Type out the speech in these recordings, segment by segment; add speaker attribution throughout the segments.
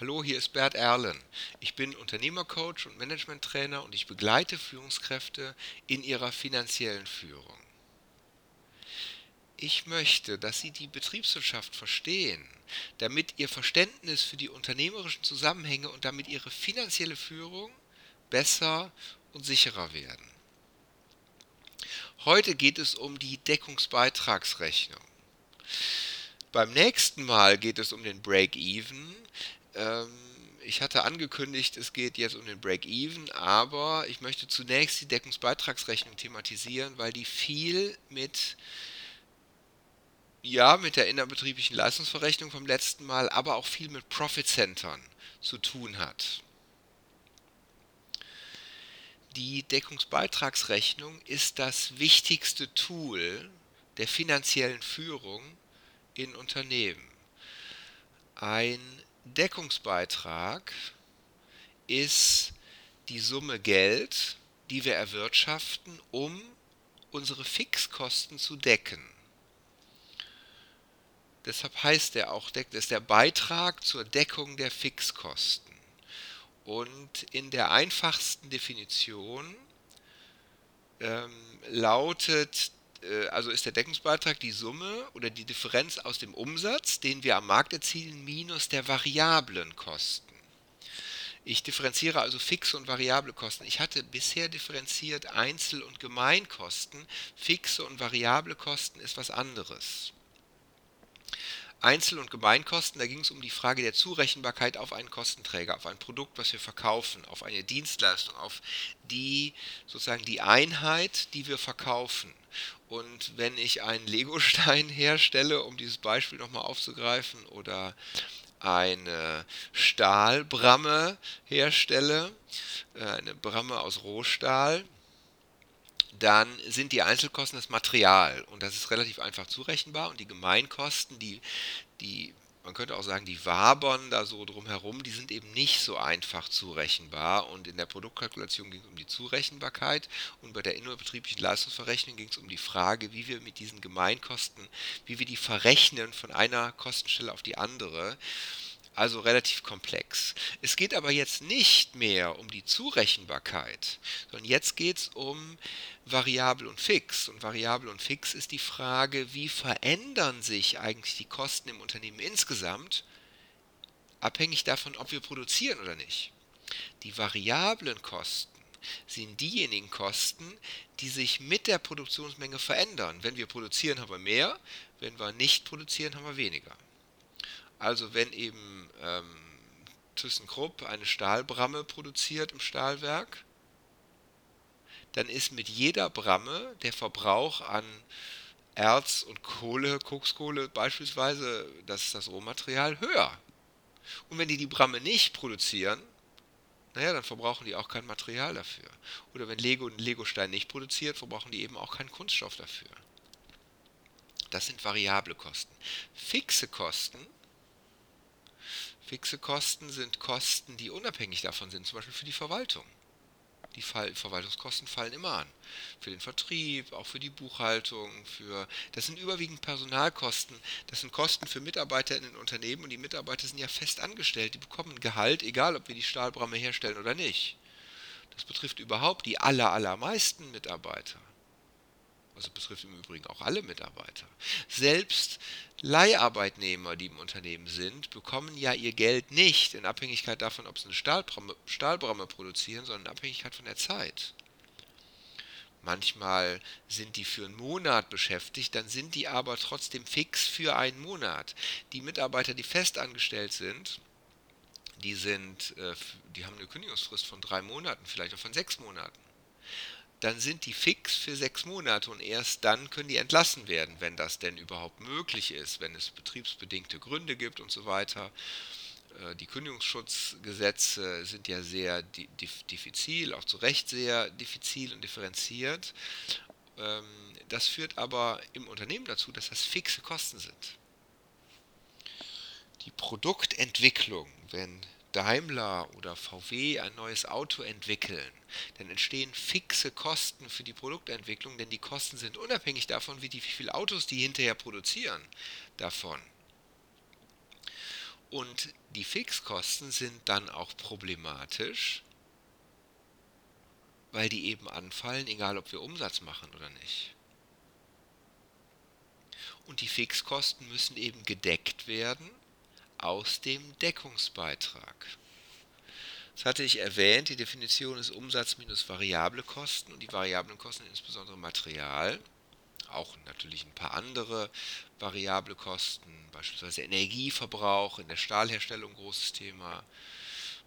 Speaker 1: Hallo, hier ist Bert Erlen. Ich bin Unternehmercoach und Managementtrainer und ich begleite Führungskräfte in ihrer finanziellen Führung. Ich möchte, dass Sie die Betriebswirtschaft verstehen, damit Ihr Verständnis für die unternehmerischen Zusammenhänge und damit Ihre finanzielle Führung besser und sicherer werden. Heute geht es um die Deckungsbeitragsrechnung. Beim nächsten Mal geht es um den Break-Even. Ähm, ich hatte angekündigt, es geht jetzt um den Break-Even, aber ich möchte zunächst die Deckungsbeitragsrechnung thematisieren, weil die viel mit ja, mit der innerbetrieblichen Leistungsverrechnung vom letzten Mal, aber auch viel mit Profit-Centern zu tun hat. Die Deckungsbeitragsrechnung ist das wichtigste Tool der finanziellen Führung in Unternehmen. Ein Deckungsbeitrag ist die Summe Geld, die wir erwirtschaften, um unsere Fixkosten zu decken. Deshalb heißt er auch, das ist der Beitrag zur Deckung der Fixkosten. Und in der einfachsten Definition ähm, lautet also ist der Deckungsbeitrag die Summe oder die Differenz aus dem Umsatz, den wir am Markt erzielen, minus der variablen Kosten. Ich differenziere also fixe und variable Kosten. Ich hatte bisher differenziert Einzel- und Gemeinkosten. Fixe und variable Kosten ist was anderes. Einzel- und Gemeinkosten, da ging es um die Frage der Zurechenbarkeit auf einen Kostenträger, auf ein Produkt, was wir verkaufen, auf eine Dienstleistung, auf die sozusagen die Einheit, die wir verkaufen. Und wenn ich einen Legostein herstelle, um dieses Beispiel nochmal aufzugreifen, oder eine Stahlbramme herstelle, äh, eine Bramme aus Rohstahl, dann sind die Einzelkosten das Material. Und das ist relativ einfach zurechenbar. Und die Gemeinkosten, die, die man könnte auch sagen, die wabern da so drumherum, die sind eben nicht so einfach zurechenbar. Und in der Produktkalkulation ging es um die Zurechenbarkeit. Und bei der innerbetrieblichen Leistungsverrechnung ging es um die Frage, wie wir mit diesen Gemeinkosten, wie wir die verrechnen von einer Kostenstelle auf die andere also relativ komplex. Es geht aber jetzt nicht mehr um die Zurechenbarkeit, sondern jetzt geht es um variabel und fix. Und variabel und fix ist die Frage, wie verändern sich eigentlich die Kosten im Unternehmen insgesamt, abhängig davon, ob wir produzieren oder nicht. Die variablen Kosten sind diejenigen Kosten, die sich mit der Produktionsmenge verändern. Wenn wir produzieren, haben wir mehr, wenn wir nicht produzieren, haben wir weniger. Also wenn eben ähm, ThyssenKrupp eine Stahlbramme produziert im Stahlwerk, dann ist mit jeder Bramme der Verbrauch an Erz und Kohle, Kokskohle beispielsweise, das ist das Rohmaterial, höher. Und wenn die die Bramme nicht produzieren, naja, dann verbrauchen die auch kein Material dafür. Oder wenn Lego einen Legostein nicht produziert, verbrauchen die eben auch keinen Kunststoff dafür. Das sind variable Kosten. Fixe Kosten Fixe Kosten sind Kosten, die unabhängig davon sind, zum Beispiel für die Verwaltung. Die Fall, Verwaltungskosten fallen immer an. Für den Vertrieb, auch für die Buchhaltung, für das sind überwiegend Personalkosten, das sind Kosten für Mitarbeiter in den Unternehmen und die Mitarbeiter sind ja fest angestellt, die bekommen Gehalt, egal ob wir die Stahlbramme herstellen oder nicht. Das betrifft überhaupt die aller, allermeisten Mitarbeiter also betrifft im Übrigen auch alle Mitarbeiter. Selbst Leiharbeitnehmer, die im Unternehmen sind, bekommen ja ihr Geld nicht in Abhängigkeit davon, ob sie eine Stahlbramme, Stahlbramme produzieren, sondern in Abhängigkeit von der Zeit. Manchmal sind die für einen Monat beschäftigt, dann sind die aber trotzdem fix für einen Monat. Die Mitarbeiter, die festangestellt sind, die sind, äh, die haben eine Kündigungsfrist von drei Monaten, vielleicht auch von sechs Monaten dann sind die fix für sechs Monate und erst dann können die entlassen werden, wenn das denn überhaupt möglich ist, wenn es betriebsbedingte Gründe gibt und so weiter. Äh, die Kündigungsschutzgesetze sind ja sehr diffizil, auch zu Recht sehr diffizil und differenziert. Ähm, das führt aber im Unternehmen dazu, dass das fixe Kosten sind. Die Produktentwicklung, wenn Daimler oder VW ein neues Auto entwickeln, dann entstehen fixe Kosten für die Produktentwicklung, denn die Kosten sind unabhängig davon, wie, die, wie viele Autos die hinterher produzieren davon. Und die Fixkosten sind dann auch problematisch, weil die eben anfallen, egal ob wir Umsatz machen oder nicht. Und die Fixkosten müssen eben gedeckt werden aus dem Deckungsbeitrag. Das hatte ich erwähnt, die Definition ist Umsatz minus variable Kosten und die variablen Kosten insbesondere Material, auch natürlich ein paar andere variable Kosten, beispielsweise Energieverbrauch in der Stahlherstellung, großes Thema,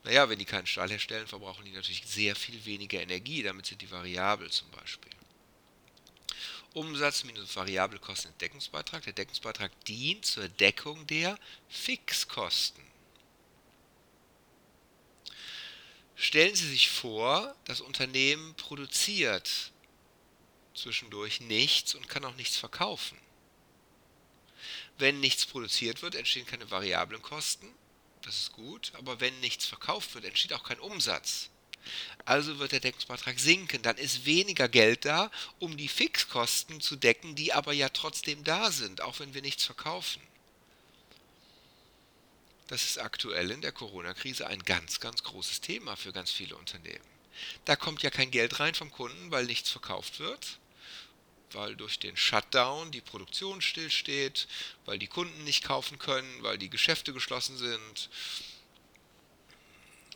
Speaker 1: naja, wenn die keinen Stahl herstellen, verbrauchen die natürlich sehr viel weniger Energie, damit sind die variabel zum Beispiel. Umsatz minus variable Kosten Deckungsbeitrag. Der Deckungsbeitrag dient zur Deckung der Fixkosten. Stellen Sie sich vor, das Unternehmen produziert zwischendurch nichts und kann auch nichts verkaufen. Wenn nichts produziert wird, entstehen keine variablen Kosten das ist gut, aber wenn nichts verkauft wird, entsteht auch kein Umsatz. Also wird der Deckungsbeitrag sinken, dann ist weniger Geld da, um die Fixkosten zu decken, die aber ja trotzdem da sind, auch wenn wir nichts verkaufen. Das ist aktuell in der Corona-Krise ein ganz, ganz großes Thema für ganz viele Unternehmen. Da kommt ja kein Geld rein vom Kunden, weil nichts verkauft wird weil durch den Shutdown die Produktion stillsteht, weil die Kunden nicht kaufen können, weil die Geschäfte geschlossen sind,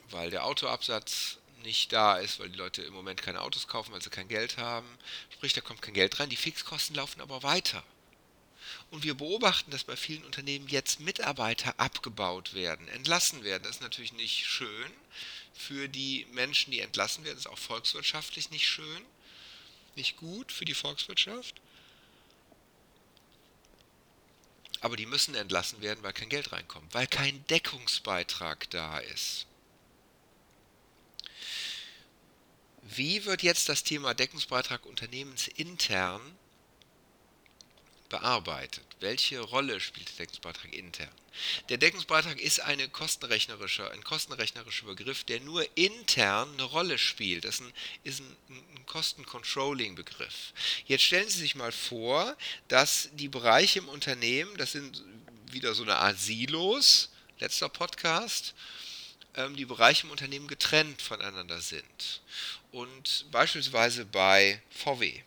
Speaker 1: weil der Autoabsatz nicht da ist, weil die Leute im Moment keine Autos kaufen, weil sie kein Geld haben. Sprich, da kommt kein Geld rein, die Fixkosten laufen aber weiter. Und wir beobachten, dass bei vielen Unternehmen jetzt Mitarbeiter abgebaut werden, entlassen werden. Das ist natürlich nicht schön für die Menschen, die entlassen werden. Das ist auch volkswirtschaftlich nicht schön nicht gut für die Volkswirtschaft. Aber die müssen entlassen werden, weil kein Geld reinkommt, weil kein Deckungsbeitrag da ist. Wie wird jetzt das Thema Deckungsbeitrag unternehmensintern bearbeitet? Welche Rolle spielt der Deckungsbeitrag intern? Der Deckungsbeitrag ist eine kostenrechnerische, ein kostenrechnerischer Begriff, der nur intern eine Rolle spielt. Das ist ein, ist ein, ein Kostencontrolling-Begriff. Jetzt stellen Sie sich mal vor, dass die Bereiche im Unternehmen, das sind wieder so eine Art Silos, letzter Podcast, ähm, die Bereiche im Unternehmen getrennt voneinander sind. Und beispielsweise bei VW.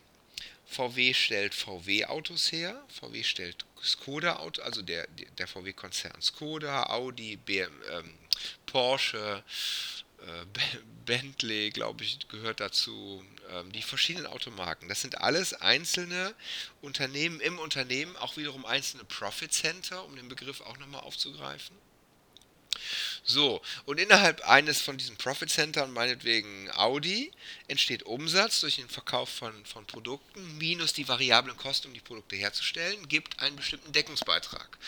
Speaker 1: VW stellt VW-Autos her, VW stellt Skoda-Autos, also der, der VW-Konzern Skoda, Audi, BM, ähm, Porsche, äh, Bentley, glaube ich, gehört dazu, ähm, die verschiedenen Automarken. Das sind alles einzelne Unternehmen im Unternehmen, auch wiederum einzelne Profit Center, um den Begriff auch nochmal aufzugreifen. So, und innerhalb eines von diesen Profit Centern, meinetwegen Audi, entsteht Umsatz durch den Verkauf von, von Produkten minus die variablen Kosten, um die Produkte herzustellen, gibt einen bestimmten Deckungsbeitrag.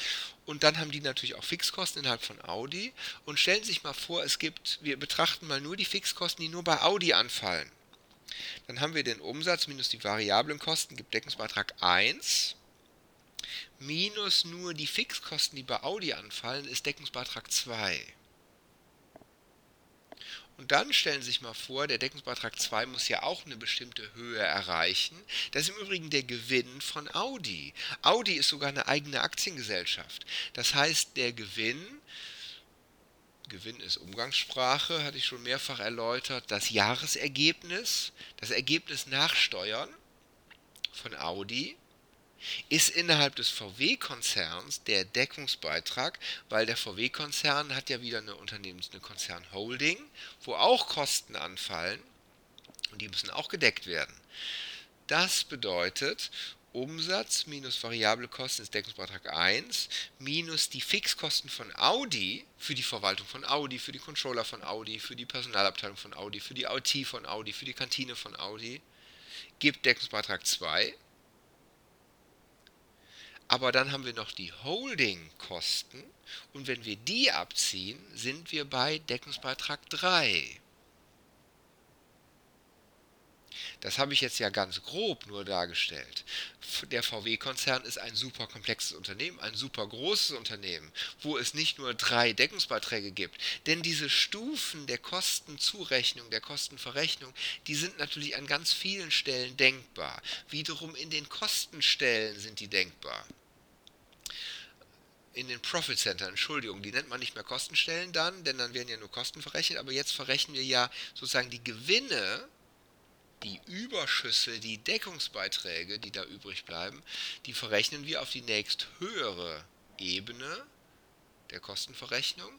Speaker 1: Und dann haben die natürlich auch Fixkosten innerhalb von Audi. Und stellen Sie sich mal vor, es gibt, wir betrachten mal nur die Fixkosten, die nur bei Audi anfallen. Dann haben wir den Umsatz minus die variablen Kosten, gibt Deckungsbeitrag 1 minus nur die Fixkosten, die bei Audi anfallen, ist Deckungsbeitrag 2. Und dann stellen Sie sich mal vor, der Deckungsbeitrag 2 muss ja auch eine bestimmte Höhe erreichen. Das ist im Übrigen der Gewinn von Audi. Audi ist sogar eine eigene Aktiengesellschaft. Das heißt, der Gewinn, Gewinn ist Umgangssprache, hatte ich schon mehrfach erläutert, das Jahresergebnis, das Ergebnis nach Steuern von Audi ist innerhalb des VW-Konzerns der Deckungsbeitrag, weil der VW-Konzern hat ja wieder eine Unternehmens-, eine Konzernholding, wo auch Kosten anfallen und die müssen auch gedeckt werden. Das bedeutet, Umsatz minus variable Kosten ist Deckungsbeitrag 1, minus die Fixkosten von Audi für die Verwaltung von Audi, für die Controller von Audi, für die Personalabteilung von Audi, für die IT von Audi, für die Kantine von Audi, gibt Deckungsbeitrag 2 aber dann haben wir noch die Holding-Kosten und wenn wir die abziehen, sind wir bei Deckungsbeitrag 3. Das habe ich jetzt ja ganz grob nur dargestellt. Der VW-Konzern ist ein super komplexes Unternehmen, ein super großes Unternehmen, wo es nicht nur drei Deckungsbeiträge gibt. Denn diese Stufen der Kostenzurechnung, der Kostenverrechnung, die sind natürlich an ganz vielen Stellen denkbar. Wiederum in den Kostenstellen sind die denkbar. In den Profit Center, Entschuldigung, die nennt man nicht mehr Kostenstellen dann, denn dann werden ja nur Kosten verrechnet, aber jetzt verrechnen wir ja sozusagen die Gewinne, die Überschüsse, die Deckungsbeiträge, die da übrig bleiben, die verrechnen wir auf die nächsthöhere Ebene der Kostenverrechnung.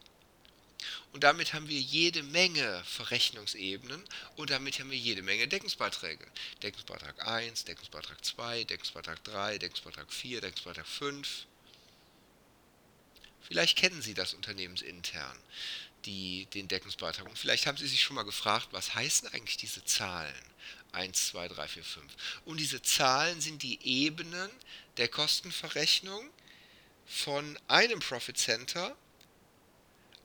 Speaker 1: Und damit haben wir jede Menge Verrechnungsebenen und damit haben wir jede Menge Deckungsbeiträge. Deckungsbeitrag 1, Deckungsbeitrag 2, Deckungsbeitrag 3, Deckungsbeitrag 4, Deckungsbeitrag 5. Vielleicht kennen Sie das unternehmensintern, die, den Deckungsbeitrag. Und vielleicht haben Sie sich schon mal gefragt, was heißen eigentlich diese Zahlen? 1, 2, 3, 4, 5. Und diese Zahlen sind die Ebenen der Kostenverrechnung von einem Profit Center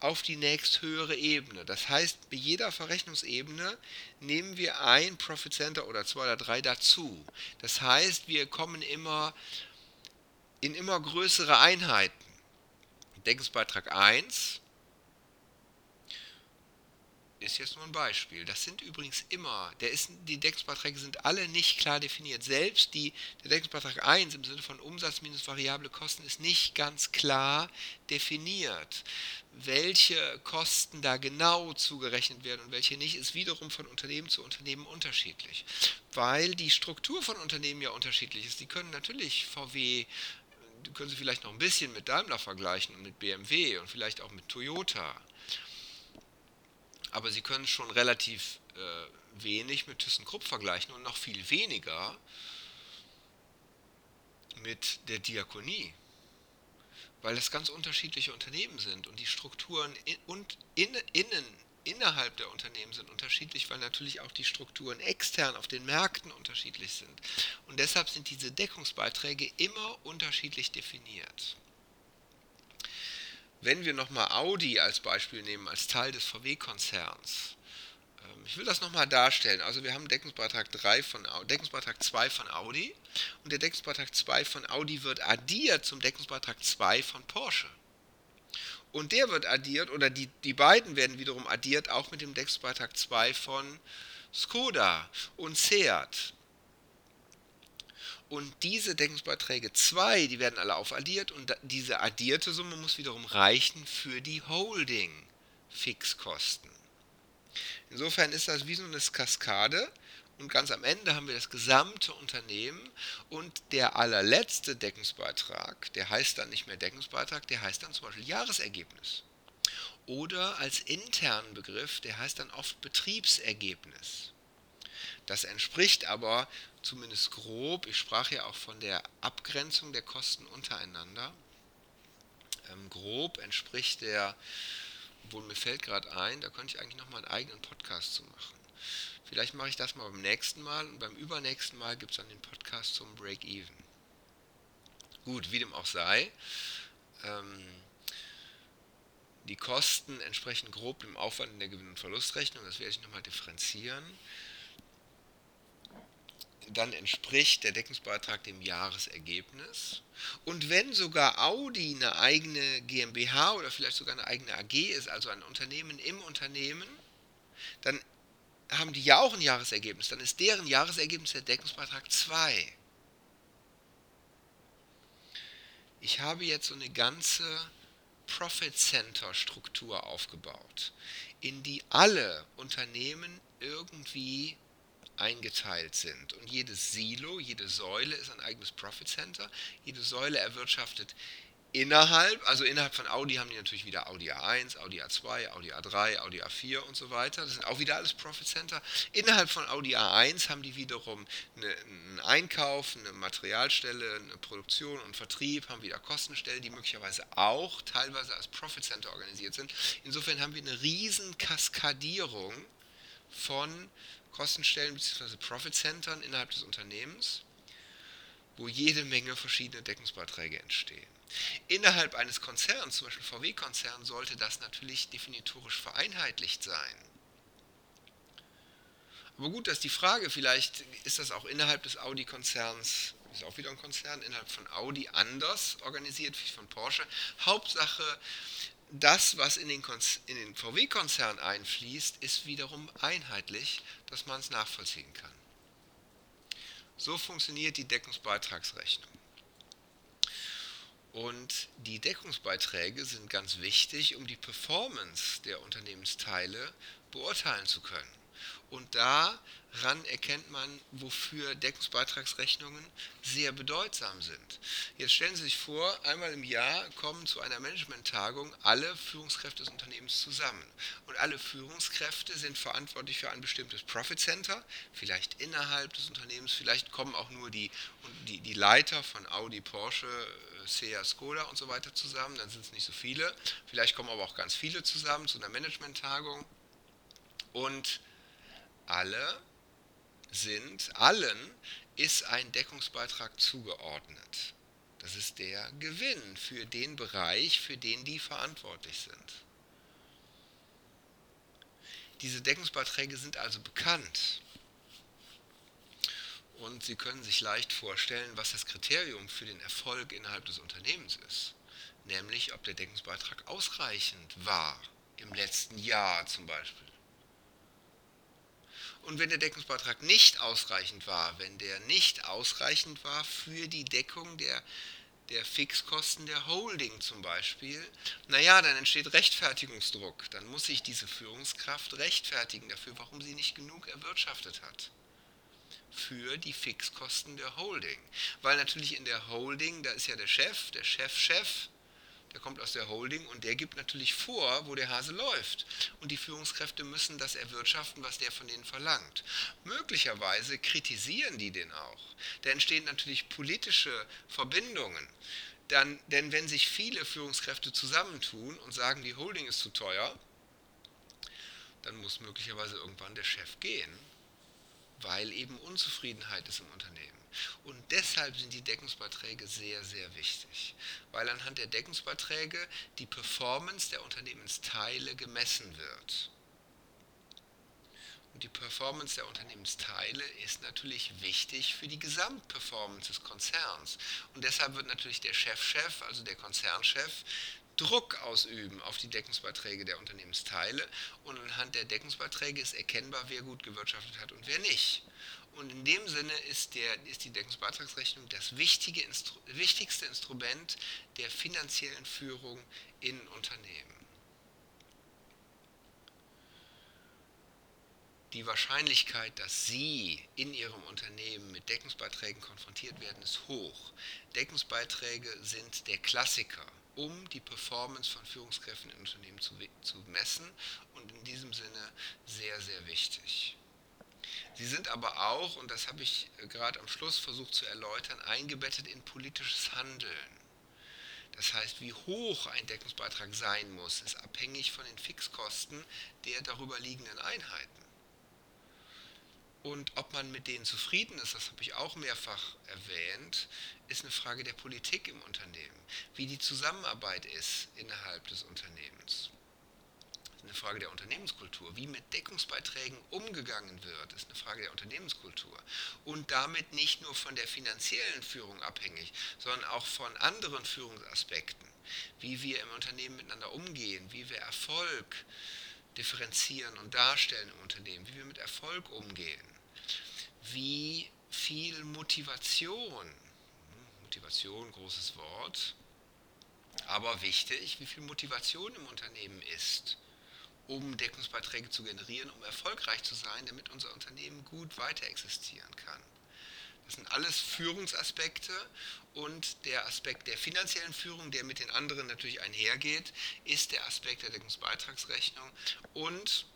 Speaker 1: auf die nächsthöhere Ebene. Das heißt, bei jeder Verrechnungsebene nehmen wir ein Profit Center oder zwei oder drei dazu. Das heißt, wir kommen immer in immer größere Einheiten. Deckungsbeitrag 1 ist jetzt nur ein Beispiel. Das sind übrigens immer, der ist, die Deckungsbeiträge sind alle nicht klar definiert. Selbst die, der Deckungsbeitrag 1 im Sinne von Umsatz minus variable Kosten ist nicht ganz klar definiert. Welche Kosten da genau zugerechnet werden und welche nicht, ist wiederum von Unternehmen zu Unternehmen unterschiedlich. Weil die Struktur von Unternehmen ja unterschiedlich ist. Die können natürlich VW können Sie vielleicht noch ein bisschen mit Daimler vergleichen und mit BMW und vielleicht auch mit Toyota. Aber sie können schon relativ äh, wenig mit ThyssenKrupp vergleichen und noch viel weniger mit der Diakonie, weil das ganz unterschiedliche Unternehmen sind und die Strukturen in, und in, innen innerhalb der Unternehmen sind unterschiedlich, weil natürlich auch die Strukturen extern auf den Märkten unterschiedlich sind. Und deshalb sind diese Deckungsbeiträge immer unterschiedlich definiert. Wenn wir nochmal Audi als Beispiel nehmen, als Teil des VW-Konzerns, ähm, ich will das nochmal darstellen. Also wir haben Deckungsbeitrag, 3 von, Deckungsbeitrag 2 von Audi und der Deckungsbeitrag 2 von Audi wird addiert zum Deckungsbeitrag 2 von Porsche. Und der wird addiert, oder die, die beiden werden wiederum addiert, auch mit dem Deckungsbeitrag 2 von Skoda und Seat. Und diese Deckungsbeiträge 2, die werden alle aufaddiert und diese addierte Summe muss wiederum reichen für die Holding-Fixkosten. Insofern ist das wie so eine Kaskade und ganz am Ende haben wir das gesamte Unternehmen und der allerletzte Deckungsbeitrag, der heißt dann nicht mehr Deckungsbeitrag, der heißt dann zum Beispiel Jahresergebnis. Oder als internen Begriff, der heißt dann oft Betriebsergebnis. Das entspricht aber zumindest grob, ich sprach ja auch von der Abgrenzung der Kosten untereinander, ähm, grob entspricht der, obwohl mir fällt gerade ein, da könnte ich eigentlich noch mal einen eigenen Podcast zu machen. Vielleicht mache ich das mal beim nächsten Mal und beim übernächsten Mal gibt es dann den Podcast zum Break-Even. Gut, wie dem auch sei. Ähm, die Kosten entsprechen grob dem Aufwand in der Gewinn- und Verlustrechnung, das werde ich nochmal differenzieren dann entspricht der Deckungsbeitrag dem Jahresergebnis. Und wenn sogar Audi eine eigene GmbH oder vielleicht sogar eine eigene AG ist, also ein Unternehmen im Unternehmen, dann haben die ja auch ein Jahresergebnis. Dann ist deren Jahresergebnis der Deckungsbeitrag 2. Ich habe jetzt so eine ganze Profit Center Struktur aufgebaut, in die alle Unternehmen irgendwie eingeteilt sind. Und jedes Silo, jede Säule ist ein eigenes Profit Center. Jede Säule erwirtschaftet innerhalb, also innerhalb von Audi haben die natürlich wieder Audi A1, Audi A2, Audi A3, Audi A4 und so weiter. Das sind auch wieder alles Profit Center. Innerhalb von Audi A1 haben die wiederum eine, einen Einkauf, eine Materialstelle, eine Produktion und Vertrieb, haben wieder Kostenstellen, die möglicherweise auch teilweise als Profit Center organisiert sind. Insofern haben wir eine riesen Kaskadierung von Kostenstellen bzw. Profit-Centern innerhalb des Unternehmens, wo jede Menge verschiedene Deckungsbeiträge entstehen. Innerhalb eines Konzerns, zum Beispiel VW-Konzern, sollte das natürlich definitorisch vereinheitlicht sein. Aber gut, dass die Frage, vielleicht ist das auch innerhalb des Audi-Konzerns, ist auch wieder ein Konzern, innerhalb von Audi anders organisiert wie von Porsche. Hauptsache, das, was in den, in den VW-Konzern einfließt, ist wiederum einheitlich, dass man es nachvollziehen kann. So funktioniert die Deckungsbeitragsrechnung. Und die Deckungsbeiträge sind ganz wichtig, um die Performance der Unternehmensteile beurteilen zu können. Und daran erkennt man, wofür Deckungsbeitragsrechnungen sehr bedeutsam sind. Jetzt stellen Sie sich vor, einmal im Jahr kommen zu einer Management-Tagung alle Führungskräfte des Unternehmens zusammen. Und alle Führungskräfte sind verantwortlich für ein bestimmtes Profit Center, vielleicht innerhalb des Unternehmens, vielleicht kommen auch nur die, die, die Leiter von Audi, Porsche, Seat, Skoda und so weiter zusammen, dann sind es nicht so viele. Vielleicht kommen aber auch ganz viele zusammen zu einer Management-Tagung. Und alle sind, allen ist ein Deckungsbeitrag zugeordnet. Das ist der Gewinn für den Bereich, für den die verantwortlich sind. Diese Deckungsbeiträge sind also bekannt. Und Sie können sich leicht vorstellen, was das Kriterium für den Erfolg innerhalb des Unternehmens ist. Nämlich, ob der Deckungsbeitrag ausreichend war im letzten Jahr zum Beispiel. Und wenn der Deckungsbeitrag nicht ausreichend war, wenn der nicht ausreichend war für die Deckung der, der Fixkosten der Holding zum Beispiel, naja, dann entsteht Rechtfertigungsdruck. Dann muss sich diese Führungskraft rechtfertigen dafür, warum sie nicht genug erwirtschaftet hat für die Fixkosten der Holding. Weil natürlich in der Holding, da ist ja der Chef, der Chef-Chef, der kommt aus der Holding und der gibt natürlich vor, wo der Hase läuft. Und die Führungskräfte müssen das erwirtschaften, was der von denen verlangt. Möglicherweise kritisieren die den auch. Da entstehen natürlich politische Verbindungen. Dann, denn wenn sich viele Führungskräfte zusammentun und sagen, die Holding ist zu teuer, dann muss möglicherweise irgendwann der Chef gehen, weil eben Unzufriedenheit ist im Unternehmen. Und deshalb sind die Deckungsbeiträge sehr, sehr wichtig, weil anhand der Deckungsbeiträge die Performance der Unternehmensteile gemessen wird. Und die Performance der Unternehmensteile ist natürlich wichtig für die Gesamtperformance des Konzerns. Und deshalb wird natürlich der Chefchef, also der Konzernchef, Druck ausüben auf die Deckungsbeiträge der Unternehmensteile und anhand der Deckungsbeiträge ist erkennbar, wer gut gewirtschaftet hat und wer nicht. Und in dem Sinne ist, der, ist die Deckungsbeitragsrechnung das wichtige Instru wichtigste Instrument der finanziellen Führung in Unternehmen. Die Wahrscheinlichkeit, dass Sie in Ihrem Unternehmen mit Deckungsbeiträgen konfrontiert werden, ist hoch. Deckungsbeiträge sind der Klassiker, um die Performance von Führungskräften in Unternehmen zu, zu messen und in diesem Sinne sehr, sehr wichtig. Sie sind aber auch, und das habe ich gerade am Schluss versucht zu erläutern, eingebettet in politisches Handeln. Das heißt, wie hoch ein Deckungsbeitrag sein muss, ist abhängig von den Fixkosten der darüber liegenden Einheiten. Und ob man mit denen zufrieden ist, das habe ich auch mehrfach erwähnt, ist eine Frage der Politik im Unternehmen, wie die Zusammenarbeit ist innerhalb des Unternehmens eine Frage der Unternehmenskultur. Wie mit Deckungsbeiträgen umgegangen wird, ist eine Frage der Unternehmenskultur. Und damit nicht nur von der finanziellen Führung abhängig, sondern auch von anderen Führungsaspekten. Wie wir im Unternehmen miteinander umgehen, wie wir Erfolg differenzieren und darstellen im Unternehmen, wie wir mit Erfolg umgehen. Wie viel Motivation, Motivation, großes Wort, aber wichtig, wie viel Motivation im Unternehmen ist um Deckungsbeiträge zu generieren, um erfolgreich zu sein, damit unser Unternehmen gut weiter existieren kann. Das sind alles Führungsaspekte und der Aspekt der finanziellen Führung, der mit den anderen natürlich einhergeht, ist der Aspekt der Deckungsbeitragsrechnung und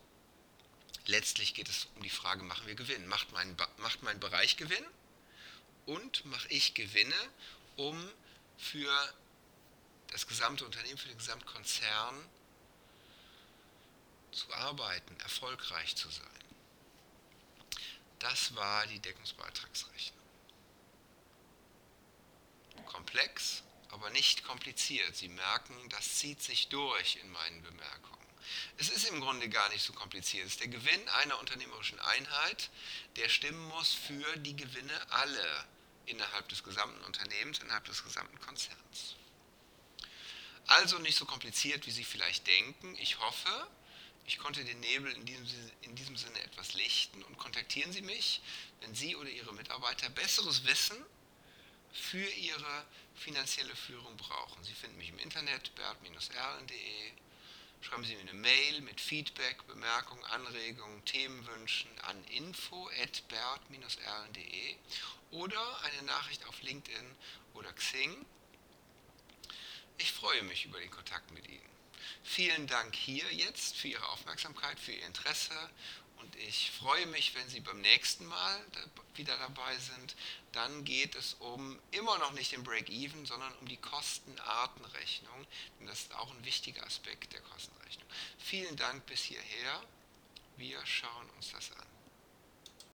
Speaker 1: letztlich geht es um die Frage, machen wir Gewinn? Macht mein, macht mein Bereich Gewinn und mache ich Gewinne, um für das gesamte Unternehmen, für den Gesamtkonzern zu arbeiten, erfolgreich zu sein. Das war die Deckungsbeitragsrechnung. Komplex, aber nicht kompliziert. Sie merken, das zieht sich durch in meinen Bemerkungen. Es ist im Grunde gar nicht so kompliziert. Es ist der Gewinn einer unternehmerischen Einheit, der stimmen muss für die Gewinne alle innerhalb des gesamten Unternehmens, innerhalb des gesamten Konzerns. Also nicht so kompliziert, wie Sie vielleicht denken. Ich hoffe, ich konnte den Nebel in diesem, in diesem Sinne etwas lichten und kontaktieren Sie mich, wenn Sie oder Ihre Mitarbeiter besseres Wissen für Ihre finanzielle Führung brauchen. Sie finden mich im Internet bert-erlen.de. Schreiben Sie mir eine Mail mit Feedback, Bemerkungen, Anregungen, Themenwünschen an info@bert-erlen.de oder eine Nachricht auf LinkedIn oder Xing. Ich freue mich über den Kontakt mit Ihnen. Vielen Dank hier jetzt für Ihre Aufmerksamkeit, für Ihr Interesse ich freue mich, wenn Sie beim nächsten Mal wieder dabei sind. Dann geht es um immer noch nicht den Break-Even, sondern um die Kostenartenrechnung. Denn das ist auch ein wichtiger Aspekt der Kostenrechnung. Vielen Dank bis hierher. Wir schauen uns das an.